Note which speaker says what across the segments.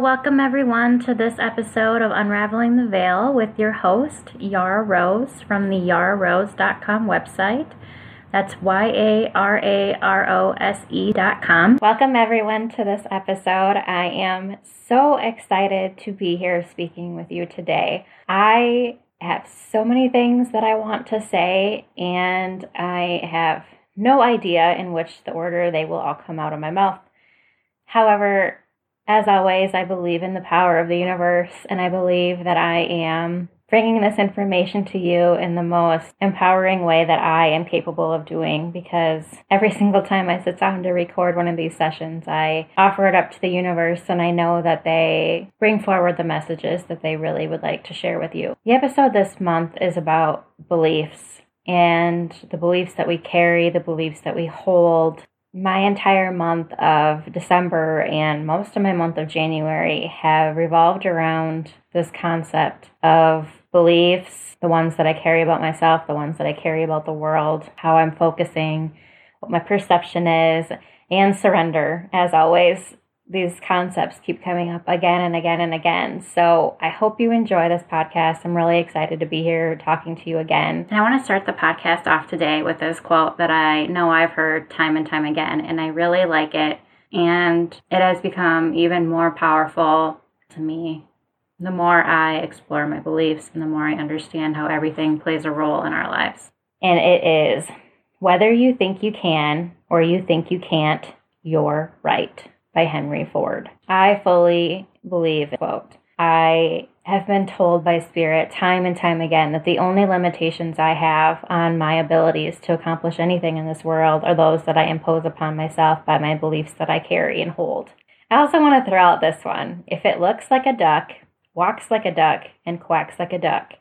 Speaker 1: Welcome everyone to this episode of Unraveling the Veil with your host, Yara Rose from the yararose.com website. That's Y A R A R O S E dot com. Welcome everyone to this episode. I am so excited to be here speaking with you today. I have so many things that I want to say, and I have no idea in which the order they will all come out of my mouth. However, as always, I believe in the power of the universe, and I believe that I am bringing this information to you in the most empowering way that I am capable of doing because every single time I sit down to record one of these sessions, I offer it up to the universe and I know that they bring forward the messages that they really would like to share with you. The episode this month is about beliefs and the beliefs that we carry, the beliefs that we hold, my entire month of December and most of my month of January have revolved around this concept of beliefs, the ones that I carry about myself, the ones that I carry about the world, how I'm focusing, what my perception is, and surrender, as always these concepts keep coming up again and again and again. So I hope you enjoy this podcast. I'm really excited to be here talking to you again. And I want to start the podcast off today with this quote that I know I've heard time and time again, and I really like it. And it has become even more powerful to me the more I explore my beliefs and the more I understand how everything plays a role in our lives. And it is whether you think you can or you think you can't, you're right by Henry Ford. I fully believe, quote, I have been told by Spirit time and time again that the only limitations I have on my abilities to accomplish anything in this world are those that I impose upon myself by my beliefs that I carry and hold. I also want to throw out this one. If it looks like a duck, walks like a duck, and quacks like a duck,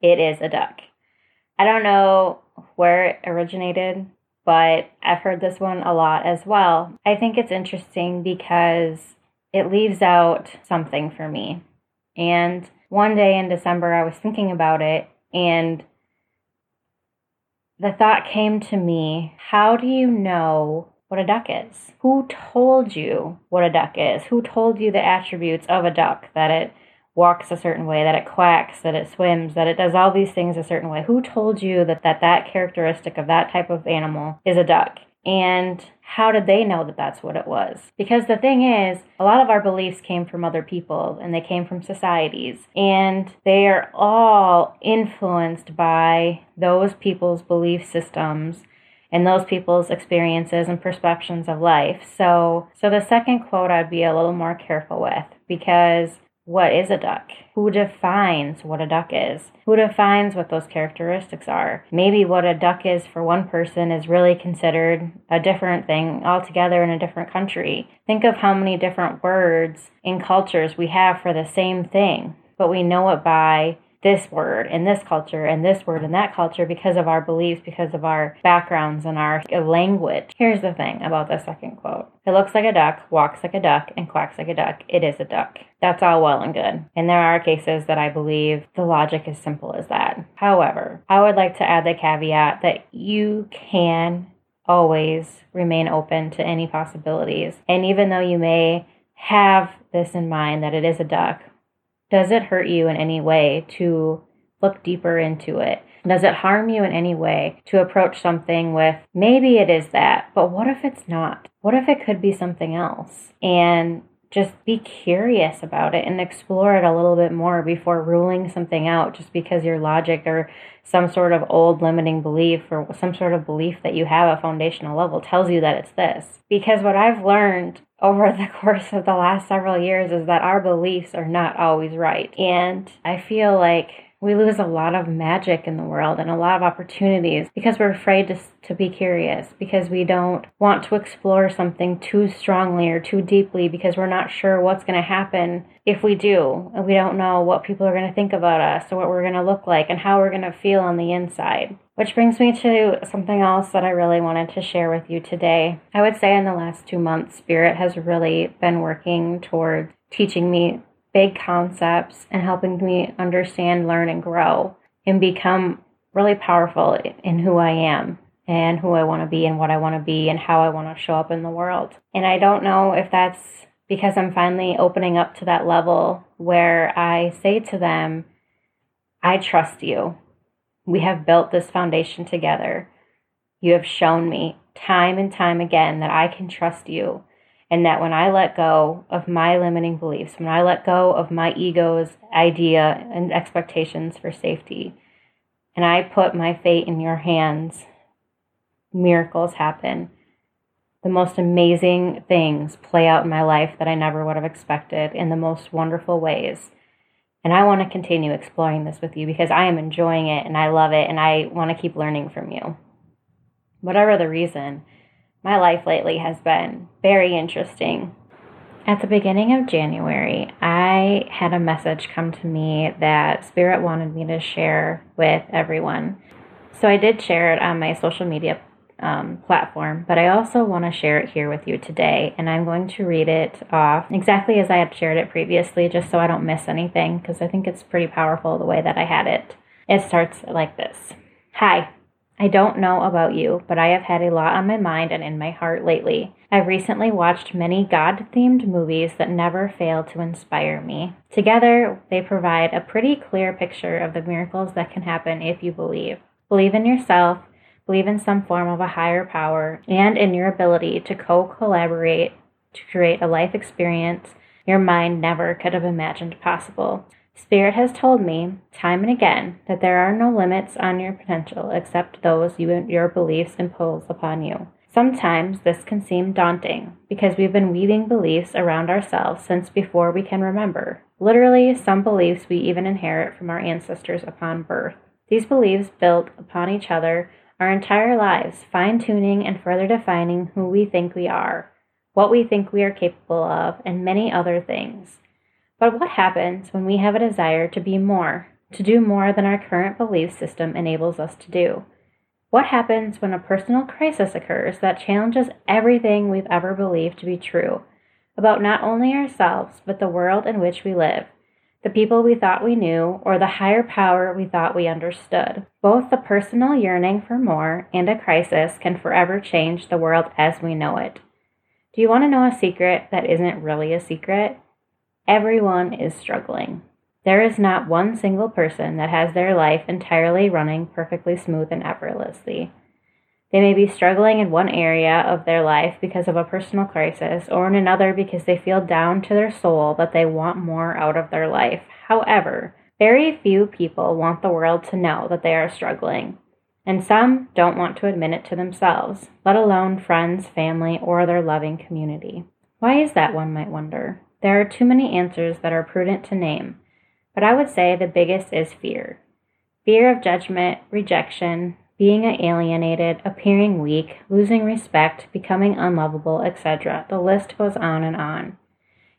Speaker 1: it is a duck. I don't know where it originated but I've heard this one a lot as well. I think it's interesting because it leaves out something for me. And one day in December, I was thinking about it, and the thought came to me how do you know what a duck is? Who told you what a duck is? Who told you the attributes of a duck? That it walks a certain way, that it quacks, that it swims, that it does all these things a certain way. Who told you that that, that characteristic of that type of animal is a duck? And how did they know that that's what it was? Because the thing is, a lot of our beliefs came from other people and they came from societies, and they are all influenced by those people's belief systems and those people's experiences and perceptions of life. So, so the second quote I'd be a little more careful with because what is a duck? Who defines what a duck is? Who defines what those characteristics are? Maybe what a duck is for one person is really considered a different thing altogether in a different country. Think of how many different words in cultures we have for the same thing, but we know it by this word in this culture and this word in that culture because of our beliefs, because of our backgrounds and our language. Here's the thing about the second quote it looks like a duck, walks like a duck, and quacks like a duck. It is a duck. That's all well and good. And there are cases that I believe the logic is simple as that. However, I would like to add the caveat that you can always remain open to any possibilities. And even though you may have this in mind that it is a duck does it hurt you in any way to look deeper into it? Does it harm you in any way to approach something with maybe it is that, but what if it's not? What if it could be something else? And just be curious about it and explore it a little bit more before ruling something out just because your logic or some sort of old limiting belief or some sort of belief that you have a foundational level tells you that it's this. Because what I've learned over the course of the last several years is that our beliefs are not always right. And I feel like we lose a lot of magic in the world and a lot of opportunities because we're afraid to, to be curious, because we don't want to explore something too strongly or too deeply because we're not sure what's going to happen if we do. And we don't know what people are going to think about us or what we're going to look like and how we're going to feel on the inside. Which brings me to something else that I really wanted to share with you today. I would say in the last two months, Spirit has really been working towards teaching me big concepts and helping me understand, learn, and grow and become really powerful in who I am and who I want to be and what I want to be and how I want to show up in the world. And I don't know if that's because I'm finally opening up to that level where I say to them, I trust you. We have built this foundation together. You have shown me time and time again that I can trust you. And that when I let go of my limiting beliefs, when I let go of my ego's idea and expectations for safety, and I put my fate in your hands, miracles happen. The most amazing things play out in my life that I never would have expected in the most wonderful ways. And I want to continue exploring this with you because I am enjoying it and I love it and I want to keep learning from you. Whatever the reason, my life lately has been very interesting. At the beginning of January, I had a message come to me that Spirit wanted me to share with everyone. So I did share it on my social media um, platform, but I also want to share it here with you today. And I'm going to read it off exactly as I had shared it previously, just so I don't miss anything, because I think it's pretty powerful the way that I had it. It starts like this Hi, I don't know about you, but I have had a lot on my mind and in my heart lately. I've recently watched many God themed movies that never fail to inspire me. Together, they provide a pretty clear picture of the miracles that can happen if you believe. Believe in yourself believe in some form of a higher power, and in your ability to co collaborate to create a life experience your mind never could have imagined possible. Spirit has told me, time and again, that there are no limits on your potential except those you your beliefs impose upon you. Sometimes this can seem daunting because we've been weaving beliefs around ourselves since before we can remember. Literally, some beliefs we even inherit from our ancestors upon birth. These beliefs built upon each other our entire lives, fine tuning and further defining who we think we are, what we think we are capable of, and many other things. But what happens when we have a desire to be more, to do more than our current belief system enables us to do? What happens when a personal crisis occurs that challenges everything we've ever believed to be true about not only ourselves, but the world in which we live? The people we thought we knew, or the higher power we thought we understood. Both the personal yearning for more and a crisis can forever change the world as we know it. Do you want to know a secret that isn't really a secret? Everyone is struggling. There is not one single person that has their life entirely running perfectly smooth and effortlessly. They may be struggling in one area of their life because of a personal crisis, or in another because they feel down to their soul that they want more out of their life. However, very few people want the world to know that they are struggling, and some don't want to admit it to themselves, let alone friends, family, or their loving community. Why is that, one might wonder? There are too many answers that are prudent to name, but I would say the biggest is fear fear of judgment, rejection, being alienated, appearing weak, losing respect, becoming unlovable, etc. The list goes on and on.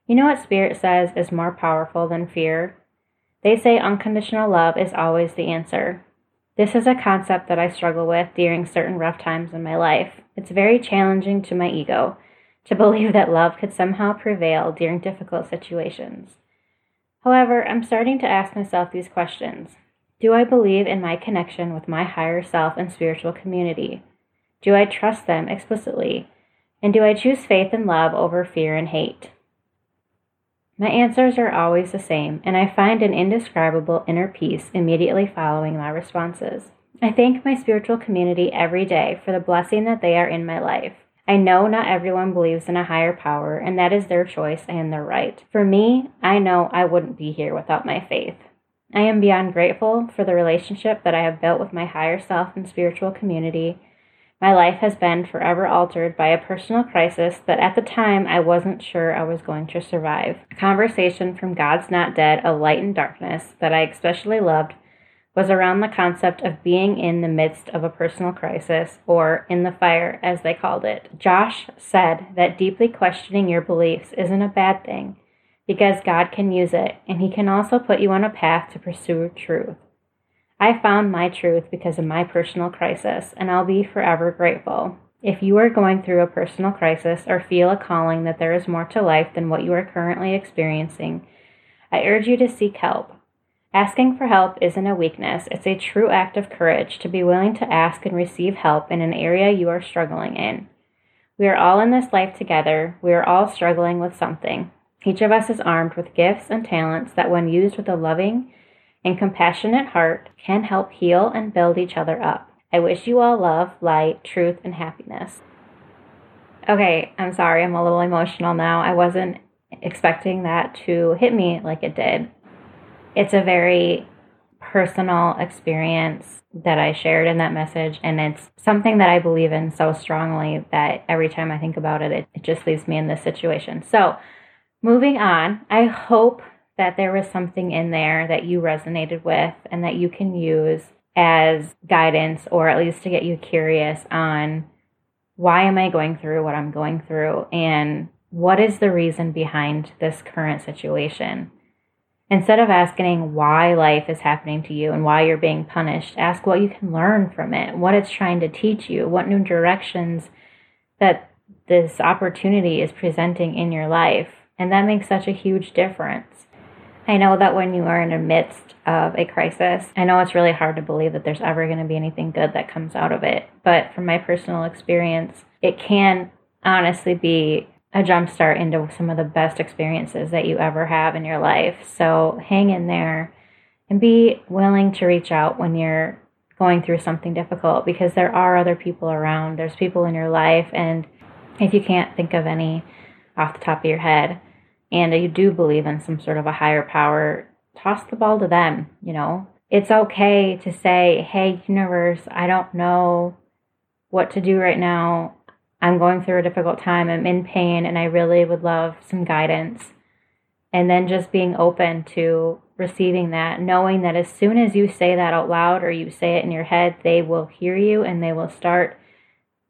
Speaker 1: You know what Spirit says is more powerful than fear? They say unconditional love is always the answer. This is a concept that I struggle with during certain rough times in my life. It's very challenging to my ego to believe that love could somehow prevail during difficult situations. However, I'm starting to ask myself these questions. Do I believe in my connection with my higher self and spiritual community? Do I trust them explicitly? And do I choose faith and love over fear and hate? My answers are always the same, and I find an indescribable inner peace immediately following my responses. I thank my spiritual community every day for the blessing that they are in my life. I know not everyone believes in a higher power, and that is their choice and their right. For me, I know I wouldn't be here without my faith. I am beyond grateful for the relationship that I have built with my higher self and spiritual community. My life has been forever altered by a personal crisis that at the time I wasn't sure I was going to survive. A conversation from God's Not Dead, A Light in Darkness, that I especially loved was around the concept of being in the midst of a personal crisis, or in the fire, as they called it. Josh said that deeply questioning your beliefs isn't a bad thing because God can use it, and He can also put you on a path to pursue truth. I found my truth because of my personal crisis, and I'll be forever grateful. If you are going through a personal crisis or feel a calling that there is more to life than what you are currently experiencing, I urge you to seek help. Asking for help isn't a weakness, it's a true act of courage to be willing to ask and receive help in an area you are struggling in. We are all in this life together. We are all struggling with something. Each of us is armed with gifts and talents that, when used with a loving and compassionate heart, can help heal and build each other up. I wish you all love, light, truth, and happiness. Okay, I'm sorry, I'm a little emotional now. I wasn't expecting that to hit me like it did. It's a very personal experience that I shared in that message, and it's something that I believe in so strongly that every time I think about it, it, it just leaves me in this situation. So, moving on, I hope that there was something in there that you resonated with and that you can use as guidance or at least to get you curious on why am I going through what I'm going through and what is the reason behind this current situation? Instead of asking why life is happening to you and why you're being punished, ask what you can learn from it, what it's trying to teach you, what new directions that this opportunity is presenting in your life. And that makes such a huge difference. I know that when you are in the midst of a crisis, I know it's really hard to believe that there's ever going to be anything good that comes out of it. But from my personal experience, it can honestly be a jumpstart into some of the best experiences that you ever have in your life. So hang in there and be willing to reach out when you're going through something difficult because there are other people around. There's people in your life. And if you can't think of any off the top of your head and you do believe in some sort of a higher power, toss the ball to them. You know, it's okay to say, Hey, universe, I don't know what to do right now. I'm going through a difficult time, I'm in pain, and I really would love some guidance. And then just being open to receiving that, knowing that as soon as you say that out loud or you say it in your head, they will hear you and they will start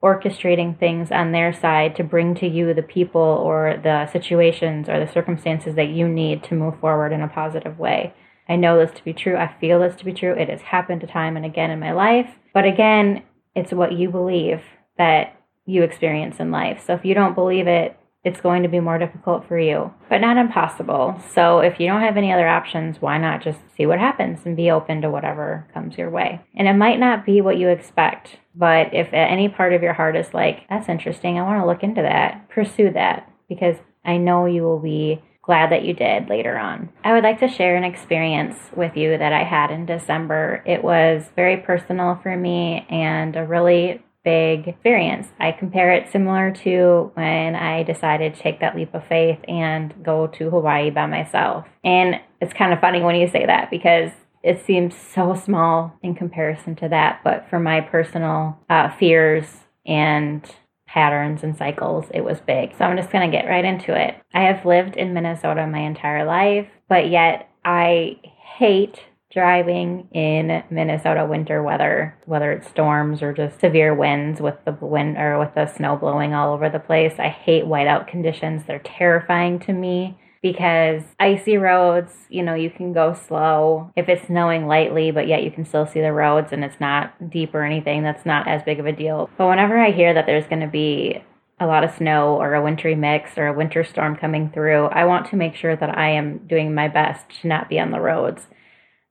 Speaker 1: orchestrating things on their side to bring to you the people or the situations or the circumstances that you need to move forward in a positive way. I know this to be true. I feel this to be true. It has happened time and again in my life. But again, it's what you believe that you experience in life. So if you don't believe it, it's going to be more difficult for you, but not impossible. So if you don't have any other options, why not just see what happens and be open to whatever comes your way? And it might not be what you expect, but if any part of your heart is like, that's interesting, I want to look into that, pursue that because I know you will be glad that you did later on. I would like to share an experience with you that I had in December. It was very personal for me and a really big experience. I compare it similar to when I decided to take that leap of faith and go to Hawaii by myself. And it's kind of funny when you say that because it seems so small in comparison to that. But for my personal uh, fears and patterns and cycles, it was big. So I'm just going to get right into it. I have lived in Minnesota my entire life, but yet I hate driving in Minnesota winter weather, whether it's storms or just severe winds with the wind or with the snow blowing all over the place. I hate whiteout conditions. They're terrifying to me because icy roads, you know, you can go slow if it's snowing lightly, but yet you can still see the roads and it's not deep or anything. That's not as big of a deal. But whenever I hear that there's going to be a lot of snow or a wintry mix or a winter storm coming through, I want to make sure that I am doing my best to not be on the roads.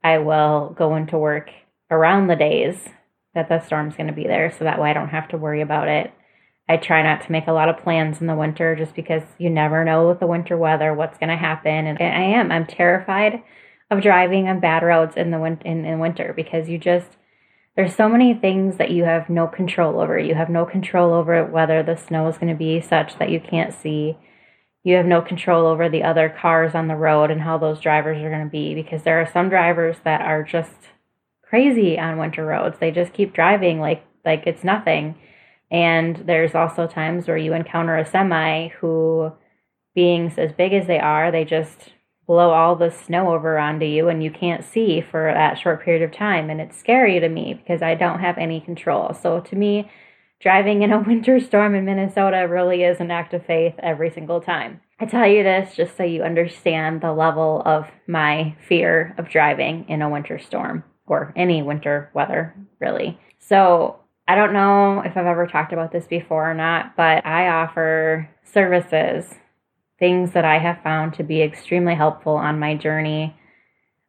Speaker 1: I will go into work around the days that the storm's going to be there so that way I don't have to worry about it. I try not to make a lot of plans in the winter just because you never know with the winter weather what's going to happen. And I am. I'm terrified of driving on bad roads in the win- in, in winter because you just there's so many things that you have no control over. You have no control over whether the snow is going to be such that you can't see you have no control over the other cars on the road and how those drivers are going to be because there are some drivers that are just crazy on winter roads. They just keep driving like like it's nothing. And there's also times where you encounter a semi who being as big as they are, they just blow all the snow over onto you and you can't see for that short period of time and it's scary to me because I don't have any control. So to me, driving in a winter storm in Minnesota really is an act of faith every single time. I tell you this just so you understand the level of my fear of driving in a winter storm or any winter weather, really. So, I don't know if I've ever talked about this before or not, but I offer services, things that I have found to be extremely helpful on my journey.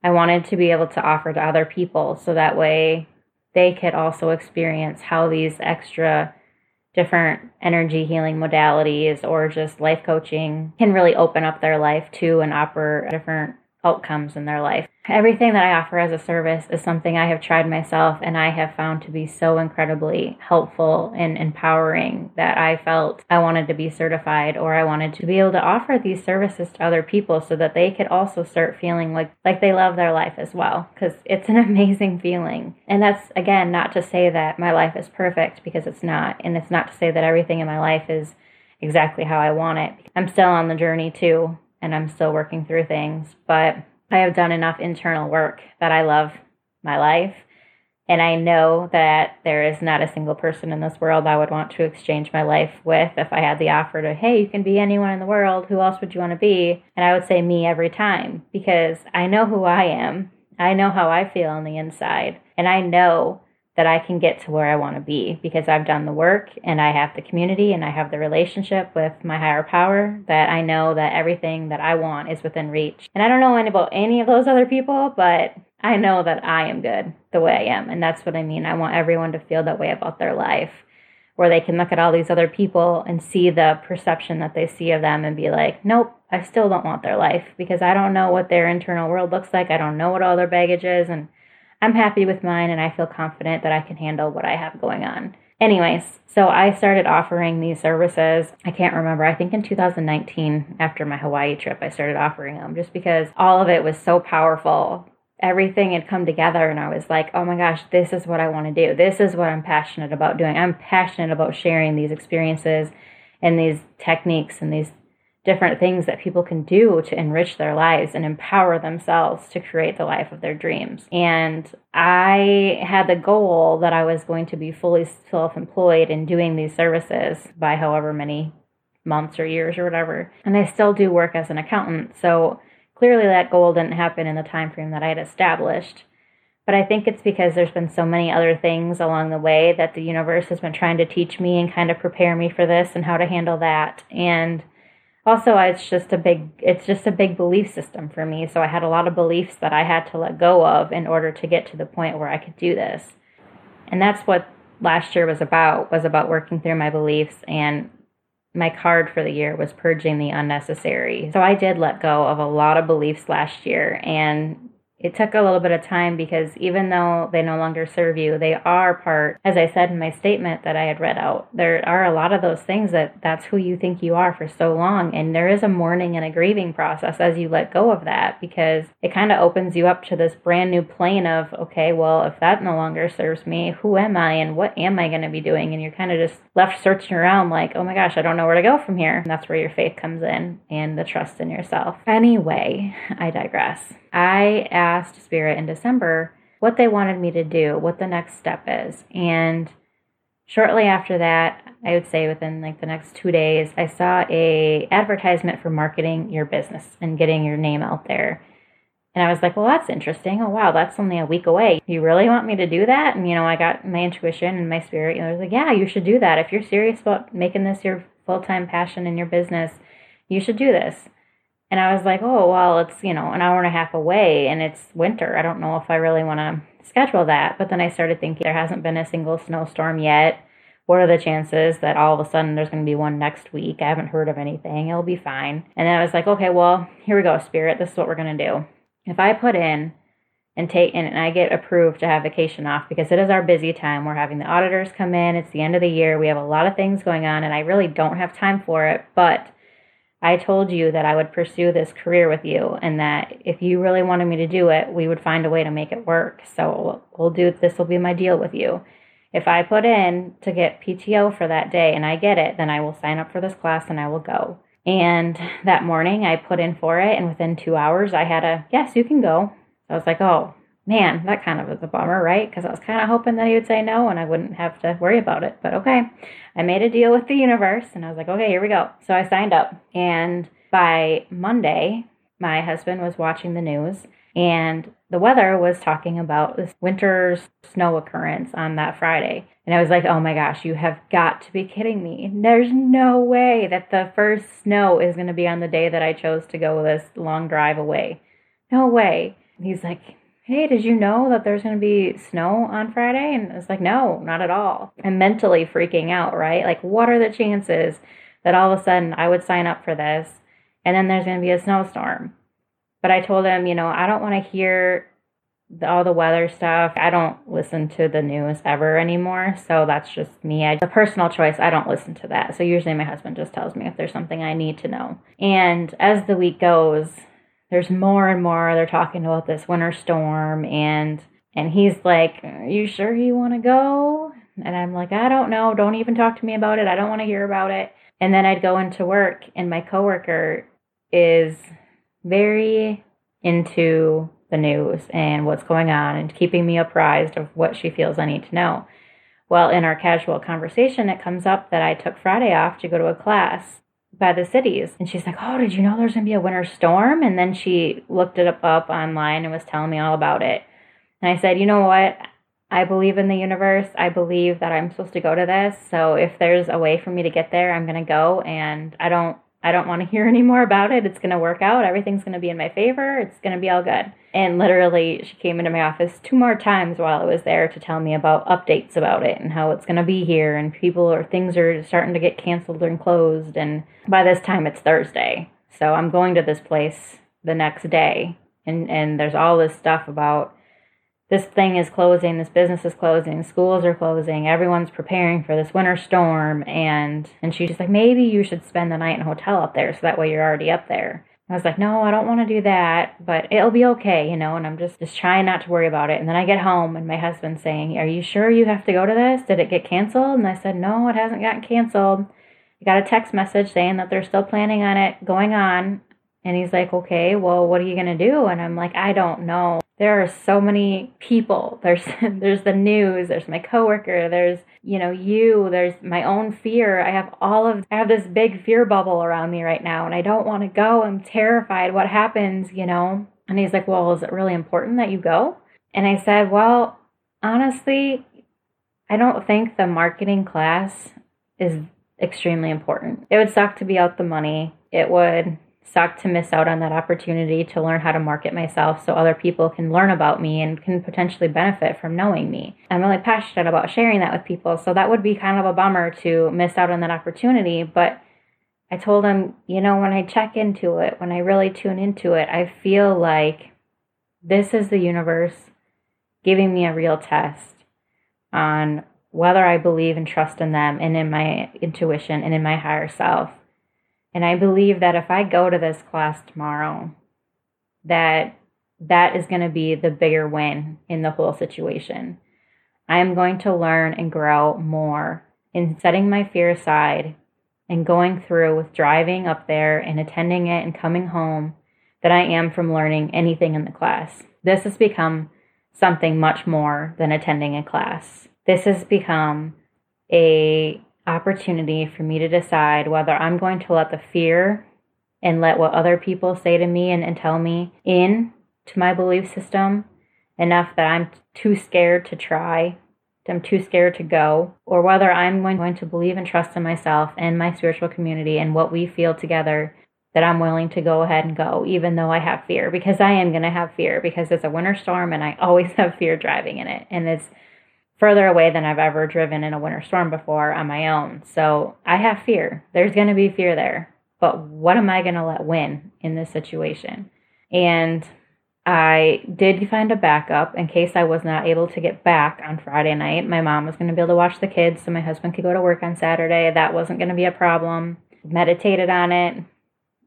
Speaker 1: I wanted to be able to offer to other people so that way they could also experience how these extra different energy healing modalities or just life coaching can really open up their life to and offer different outcomes in their life. Everything that I offer as a service is something I have tried myself and I have found to be so incredibly helpful and empowering that I felt I wanted to be certified or I wanted to be able to offer these services to other people so that they could also start feeling like like they love their life as well because it's an amazing feeling. And that's again not to say that my life is perfect because it's not and it's not to say that everything in my life is exactly how I want it. I'm still on the journey too and I'm still working through things, but I have done enough internal work that I love my life. And I know that there is not a single person in this world I would want to exchange my life with if I had the offer to, hey, you can be anyone in the world. Who else would you want to be? And I would say me every time because I know who I am. I know how I feel on the inside. And I know that I can get to where I want to be because I've done the work and I have the community and I have the relationship with my higher power that I know that everything that I want is within reach. And I don't know about any of those other people, but I know that I am good the way I am. And that's what I mean. I want everyone to feel that way about their life where they can look at all these other people and see the perception that they see of them and be like, nope, I still don't want their life because I don't know what their internal world looks like. I don't know what all their baggage is. And I'm happy with mine and I feel confident that I can handle what I have going on. Anyways, so I started offering these services. I can't remember. I think in 2019, after my Hawaii trip, I started offering them just because all of it was so powerful. Everything had come together, and I was like, oh my gosh, this is what I want to do. This is what I'm passionate about doing. I'm passionate about sharing these experiences and these techniques and these different things that people can do to enrich their lives and empower themselves to create the life of their dreams. And I had the goal that I was going to be fully self employed in doing these services by however many months or years or whatever. And I still do work as an accountant. So clearly that goal didn't happen in the time frame that I had established. But I think it's because there's been so many other things along the way that the universe has been trying to teach me and kind of prepare me for this and how to handle that. And also it's just a big it's just a big belief system for me. So i had a lot of beliefs that i had to let go of in order to get to the point where i could do this. And that's what last year was about was about working through my beliefs. And my card for the year was purging the unnecessary. So i did let go of a lot of beliefs last year. And it took a little bit of time because even though they no longer serve you, they are part, as I said in my statement that I had read out, there are a lot of those things that that's who you think you are for so long. And there is a mourning and a grieving process as you let go of that because it kind of opens you up to this brand new plane of, okay, well, if that no longer serves me, who am I and what am I going to be doing? And you're kind of just left searching around like, oh my gosh, I don't know where to go from here. And that's where your faith comes in and the trust in yourself. Anyway, I digress. I asked Spirit in December what they wanted me to do, what the next step is. And shortly after that, I would say within like the next 2 days, I saw a advertisement for marketing your business and getting your name out there. And I was like, well, that's interesting. Oh, wow, that's only a week away. You really want me to do that? And, you know, I got my intuition and my spirit, you know, I was like, yeah, you should do that. If you're serious about making this your full time passion in your business, you should do this. And I was like, oh, well, it's, you know, an hour and a half away and it's winter. I don't know if I really want to schedule that. But then I started thinking there hasn't been a single snowstorm yet. What are the chances that all of a sudden there's going to be one next week? I haven't heard of anything. It'll be fine. And then I was like, okay, well, here we go, Spirit. This is what we're going to do. If I put in and take in and I get approved to have vacation off because it is our busy time. We're having the auditors come in. It's the end of the year. We have a lot of things going on and I really don't have time for it. But I told you that I would pursue this career with you and that if you really wanted me to do it, we would find a way to make it work. So we'll do this will be my deal with you. If I put in to get PTO for that day and I get it, then I will sign up for this class and I will go. And that morning I put in for it and within 2 hours I had a yes, you can go. I was like, "Oh, man, that kind of was a bummer, right? Because I was kind of hoping that he would say no and I wouldn't have to worry about it. But okay, I made a deal with the universe and I was like, okay, here we go. So I signed up. And by Monday, my husband was watching the news and the weather was talking about this winter's snow occurrence on that Friday. And I was like, oh my gosh, you have got to be kidding me. There's no way that the first snow is going to be on the day that I chose to go this long drive away. No way. he's like, hey, did you know that there's going to be snow on Friday? And it's like, no, not at all. I'm mentally freaking out, right? Like, what are the chances that all of a sudden I would sign up for this and then there's going to be a snowstorm? But I told him, you know, I don't want to hear the, all the weather stuff. I don't listen to the news ever anymore. So that's just me. It's a personal choice. I don't listen to that. So usually my husband just tells me if there's something I need to know. And as the week goes, there's more and more they're talking about this winter storm and and he's like, Are you sure you want to go? And I'm like, I don't know. Don't even talk to me about it. I don't want to hear about it. And then I'd go into work, and my coworker is very into the news and what's going on and keeping me apprised of what she feels I need to know. Well, in our casual conversation, it comes up that I took Friday off to go to a class by the cities. And she's like, Oh, did you know there's going to be a winter storm? And then she looked it up, up online and was telling me all about it. And I said, You know what? I believe in the universe. I believe that I'm supposed to go to this. So if there's a way for me to get there, I'm going to go. And I don't I don't want to hear any more about it. It's going to work out. Everything's going to be in my favor. It's going to be all good. And literally, she came into my office two more times while I was there to tell me about updates about it and how it's going to be here and people or things are starting to get canceled and closed. And by this time, it's Thursday. So I'm going to this place the next day. And, and there's all this stuff about this thing is closing, this business is closing, schools are closing, everyone's preparing for this winter storm and and she's just like, maybe you should spend the night in a hotel up there so that way you're already up there. I was like, no, I don't want to do that, but it'll be okay, you know, and I'm just just trying not to worry about it. And then I get home and my husband's saying, Are you sure you have to go to this? Did it get canceled? And I said, No, it hasn't gotten canceled. I got a text message saying that they're still planning on it going on. And he's like, Okay, well, what are you gonna do? And I'm like, I don't know there are so many people. There's there's the news there's my coworker there's you know you there's my own fear. I have all of i have this big fear bubble around me right now and i don't want to go. I'm terrified what happens you know? And he's like well is it really important that you go? And i said well honestly i don't think the marketing class is extremely important. It would suck to be out the money. It would suck to miss out on that opportunity to learn how to market myself so other people can learn about me and can potentially benefit from knowing me. I'm really passionate about sharing that with people, so that would be kind of a bummer to miss out on that opportunity. But I told him, you know, when I check into it, when I really tune into it, I feel like this is the universe giving me a real test on whether I believe and trust in them and in my intuition and in my higher self. And I believe that if I go to this class tomorrow, that that is going to be the bigger win in the whole situation. I am going to learn and grow more in setting my fear aside and going through with driving up there and attending it and coming home than I am from learning anything in the class. This has become something much more than attending a class. This has become a opportunity for me to decide whether I'm going to let the fear and let what other people say to me and, and tell me in to my belief system enough that I'm too scared to try, I'm too scared to go, or whether I'm going to believe and trust in myself and my spiritual community and what we feel together that I'm willing to go ahead and go, even though I have fear, because I am going to have fear because it's a winter storm and I always have fear driving in it. And it's further away than I've ever driven in a winter storm before on my own. So I have fear. There's going to be fear there. But what am I going to let win in this situation? And I did find a backup in case I was not able to get back on Friday night. My mom was going to be able to watch the kids so my husband could go to work on Saturday. That wasn't going to be a problem. Meditated on it.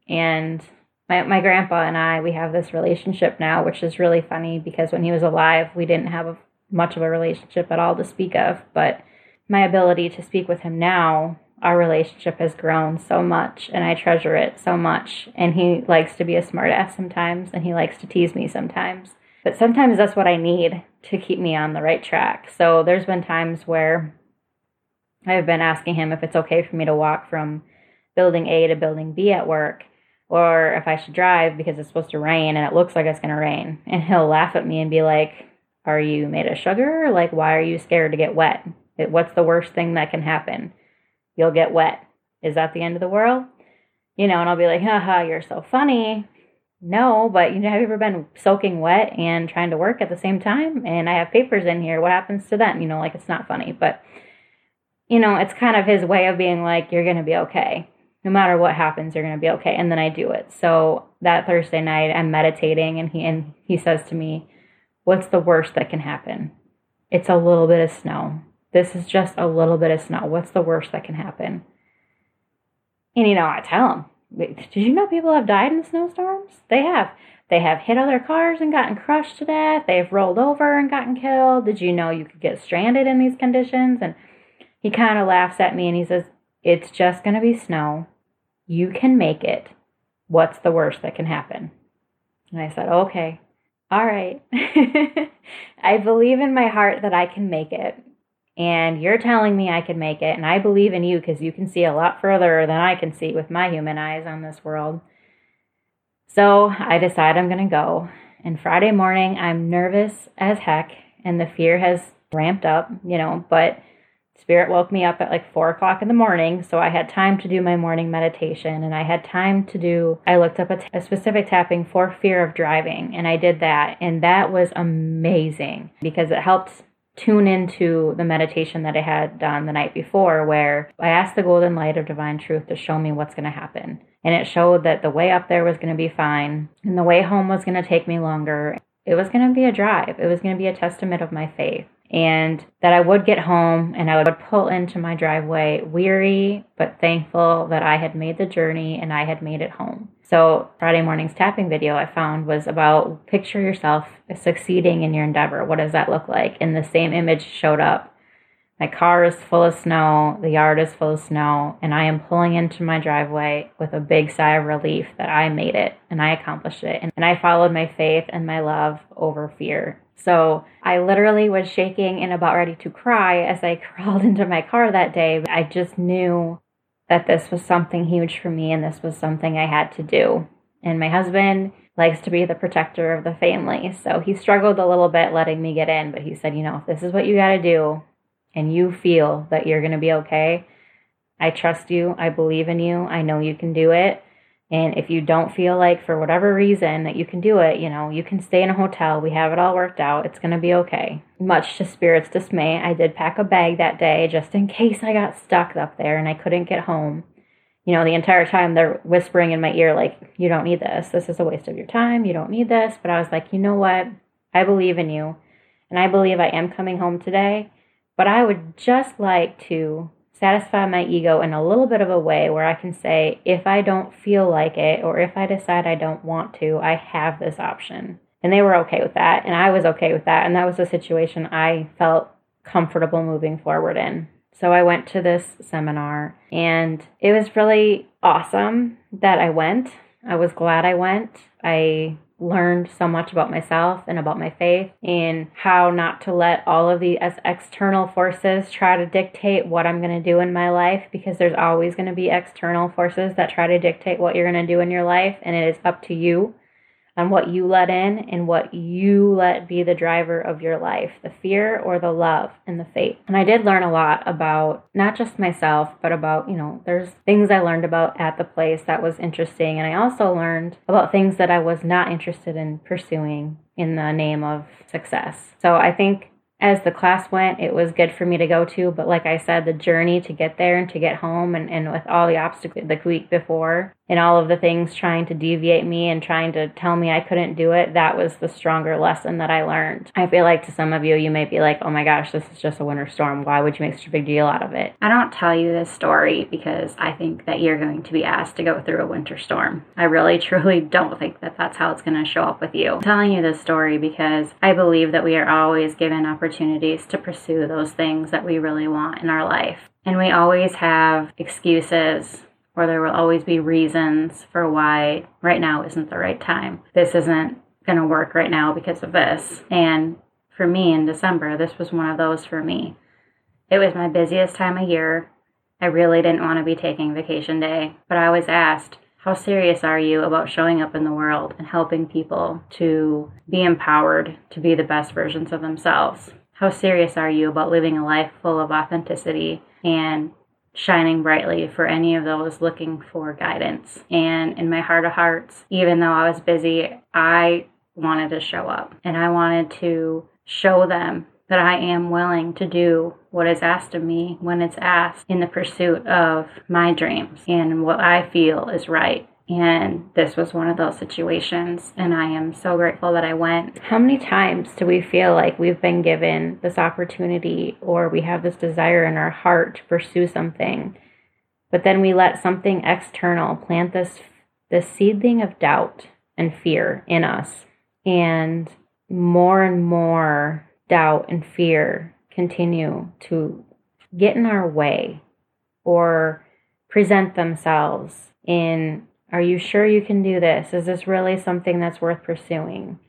Speaker 1: And my, my grandpa and I, we have this relationship now, which is really funny because when he was alive, we didn't have a much of a relationship at all to speak of, but my ability to speak with him now, our relationship has grown so much and I treasure it so much. And he likes to be a smartass sometimes and he likes to tease me sometimes. But sometimes that's what I need to keep me on the right track. So there's been times where I've been asking him if it's okay for me to walk from building A to building B at work or if I should drive because it's supposed to rain and it looks like it's going to rain. And he'll laugh at me and be like, are you made of sugar? Like, why are you scared to get wet? What's the worst thing that can happen? You'll get wet. Is that the end of the world? You know, and I'll be like, haha, you're so funny. no, but you know, have you ever been soaking wet and trying to work at the same time? And I have papers in here. What happens to them? You know, like it's not funny, but you know, it's kind of his way of being like, you're going to be okay. No matter what happens, you're going to be okay. And then I do it. So that Thursday night, I'm meditating, and he and he says to me, "What's the worst that can happen? It's a little bit of snow. This is just a little bit of snow. What's the worst that can happen?" And you know, I tell him, did you know people have died in snowstorms? They have. They have hit other cars and gotten crushed to death. They've rolled over and gotten killed. Did you know you could get stranded in these conditions? And he kind of laughs at me and he says, It's just going to be snow. You can make it. What's the worst that can happen? And I said, Okay, all right. I believe in my heart that I can make it and you're telling me I can make it, and I believe in you because you can see a lot further than I can see with my human eyes on this world. So I decide I'm going to go. And Friday morning, I'm nervous as heck, and the fear has ramped up, you know, but Spirit woke me up at like four o'clock in the morning, so I had time to do my morning meditation and I had time to do. I looked up a, t- a specific tapping for fear of driving, and I did that, and that was amazing because it helped tune into the meditation that I had done the night before, where I asked the golden light of divine truth to show me what's going to happen. And it showed that the way up there was going to be fine, and the way home was going to take me longer. It was going to be a drive, it was going to be a testament of my faith and that I would get home and I would pull into my driveway weary but thankful that I had made the journey and I had made it home. So, Friday morning's tapping video I found was about picture yourself succeeding in your endeavor. What does that look like? And the same image showed up. My car is full of snow, the yard is full of snow, and I am pulling into my driveway with a big sigh of relief that I made it and I accomplished it. And I followed my faith and my love over fear. So I literally was shaking and about ready to cry as I crawled into my car that day. I just knew that this was something huge for me and this was something I had to do. And my husband likes to be the protector of the family. So he struggled a little bit letting me get in, but he said, you know, if this is what you got to do and you feel that you're going to be okay, I trust you. I believe in you. I know you can do it. And if you don't feel like, for whatever reason, that you can do it, you know, you can stay in a hotel. We have it all worked out. It's going to be okay. Much to Spirit's dismay, I did pack a bag that day just in case I got stuck up there and I couldn't get home. You know, the entire time they're whispering in my ear, like, you don't need this. This is a waste of your time. You don't need this. But I was like, you know what? I believe in you. And I believe I am coming home today. But I would just like to satisfy my ego in a little bit of a way where I can say, if I don't feel like it or if I decide I don't want to, I have this option. And they were okay with that. And I was okay with that. And that was a situation I felt comfortable moving forward in. So I went to this seminar and it was really awesome that I went. I was glad I went. I learned so much about myself and about my faith and how not to let all of the external forces try to dictate what I'm going to do in my life because there's always going to be external forces that try to dictate what you're going to do in your life and it is up to you on what you let in and what you let be the driver of your life the fear or the love and the faith. And I did learn a lot about not just myself, but about, you know, there's things I learned about at the place that was interesting. And I also learned about things that I was not interested in pursuing in the name of success. So I think as the class went, it was good for me to go to. But like I said, the journey to get there and to get home, and, and with all the obstacles the week before, and all of the things trying to deviate me and trying to tell me I couldn't do it, that was the stronger lesson that I learned. I feel like to some of you, you may be like, oh my gosh, this is just a winter storm. Why would you make such a big deal out of it? I don't tell you this story because I think that you're going to be asked to go through a winter storm. I really, truly don't think that that's how it's going to show up with you. I'm telling you this story because I believe that we are always given opportunities to pursue those things that we really want in our life. And we always have excuses or there will always be reasons for why right now isn't the right time. This isn't going to work right now because of this. And for me in December, this was one of those for me. It was my busiest time of year. I really didn't want to be taking vacation day, but I was asked, How serious are you about showing up in the world and helping people to be empowered to be the best versions of themselves? How serious are you about living a life full of authenticity and shining brightly for any of those looking for guidance. And in my heart of hearts, even though I was busy, I wanted to show up and I wanted to show them that I am willing to do what is asked of me when it's asked in the pursuit of my dreams and what I feel is right. And this was one of those situations, and I am so grateful that I went. How many times do we feel like we've been given this opportunity or we have this desire in our heart to pursue something, but then we let something external plant this, this seedling of doubt and fear in us? And more and more doubt and fear continue to get in our way or present themselves in are you sure you can do this? Is this really something that's worth pursuing?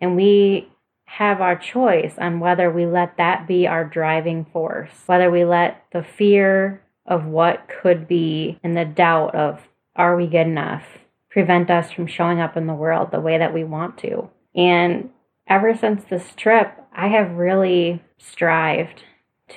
Speaker 1: And we have our choice on whether we let that be our driving force, whether we let the fear of what could be and the doubt of are we good enough prevent us from showing up in the world the way that we want to. And ever since this trip, I have really strived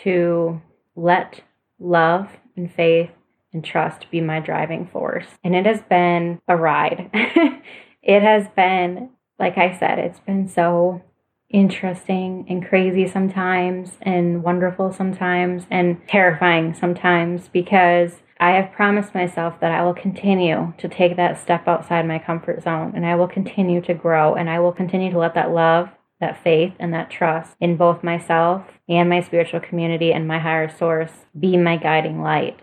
Speaker 1: to let love and faith and trust be my driving force. And it has been a ride. it has been, like I said, it's been so interesting and crazy sometimes, and wonderful sometimes, and terrifying sometimes because I have promised myself that I will continue to take that step outside my comfort zone and I will continue to grow and I will continue to let that love, that faith, and that trust in both myself and my spiritual community and my higher source be my guiding light.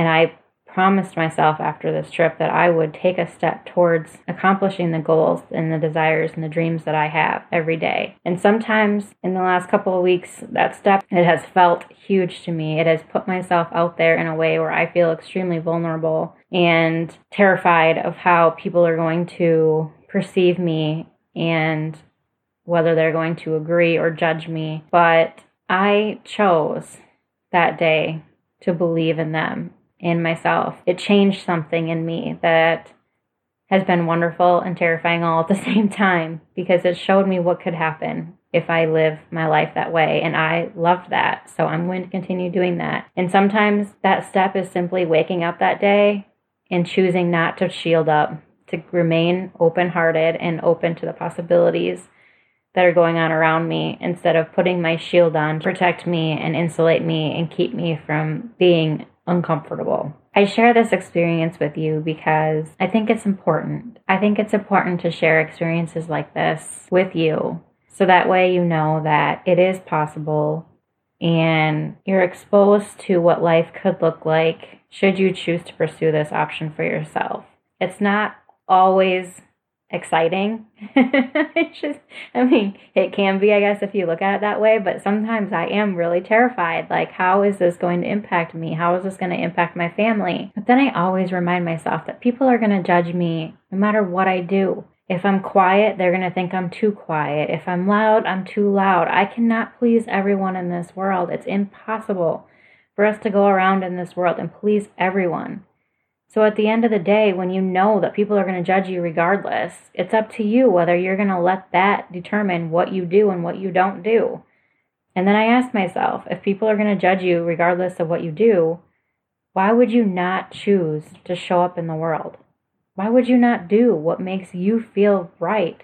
Speaker 1: And I promised myself after this trip that I would take a step towards accomplishing the goals and the desires and the dreams that I have every day. And sometimes in the last couple of weeks, that step it has felt huge to me. It has put myself out there in a way where I feel extremely vulnerable and terrified of how people are going to perceive me and whether they're going to agree or judge me. But I chose that day to believe in them in myself. It changed something in me that has been wonderful and terrifying all at the same time because it showed me what could happen if I live my life that way. And I loved that. So I'm going to continue doing that. And sometimes that step is simply waking up that day and choosing not to shield up, to remain open hearted and open to the possibilities that are going on around me instead of putting my shield on to protect me and insulate me and keep me from being uncomfortable. I share this experience with you because I think it's important. I think it's important to share experiences like this with you so that way you know that it is possible and you're exposed to what life could look like should you choose to pursue this option for yourself. It's not always exciting. it's just, I mean, it can be, I guess, if you look at it that way, but sometimes I am really terrified. Like, how is this going to impact me? How is this going to impact my family? But then I always remind myself that people are going to judge me no matter what I do. If I'm quiet, they're going to think I'm too quiet. If I'm loud, I'm too loud. I cannot please everyone in this world. It's impossible for us to go around in this world and please everyone. So at the end of the day, when you know that people are going to judge you regardless, it's up to you whether you're going to let that determine what you do and what you don't do. And then I ask myself, if people are going to judge you regardless of what you do, why would you not choose to show up in the world? Why would you not do what makes you feel right?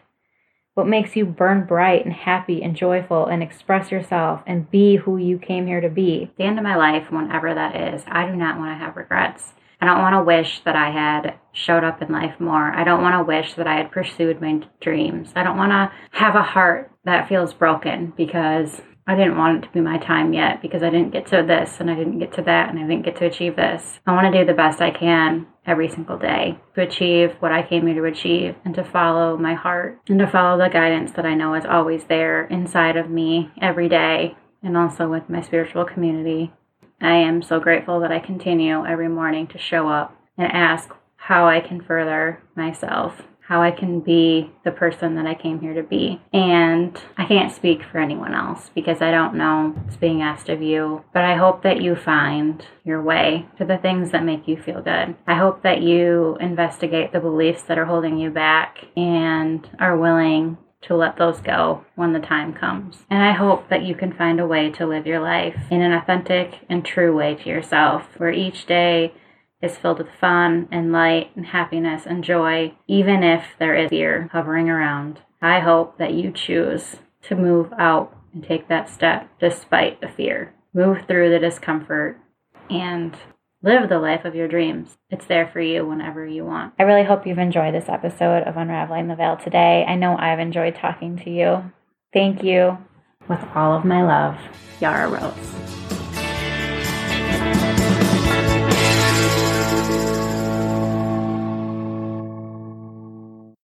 Speaker 1: What makes you burn bright and happy and joyful and express yourself and be who you came here to be? The end of my life, whenever that is, I do not want to have regrets. I don't want to wish that I had showed up in life more. I don't want to wish that I had pursued my dreams. I don't want to have a heart that feels broken because I didn't want it to be my time yet because I didn't get to this and I didn't get to that and I didn't get to achieve this. I want to do the best I can every single day to achieve what I came here to achieve and to follow my heart and to follow the guidance that I know is always there inside of me every day and also with my spiritual community I am so grateful that I continue every morning to show up and ask how I can further myself, how I can be the person that I came here to be. And I can't speak for anyone else because I don't know what's being asked of you, but I hope that you find your way to the things that make you feel good. I hope that you investigate the beliefs that are holding you back and are willing to let those go when the time comes. And I hope that you can find a way to live your life in an authentic and true way to yourself, where each day is filled with fun and light and happiness and joy, even if there is fear hovering around. I hope that you choose to move out and take that step despite the fear. Move through the discomfort and live the life of your dreams. It's there for you whenever you want. I really hope you've enjoyed this episode of Unraveling the Veil today. I know I've enjoyed talking to you. Thank you. With all of my love, Yara Rose.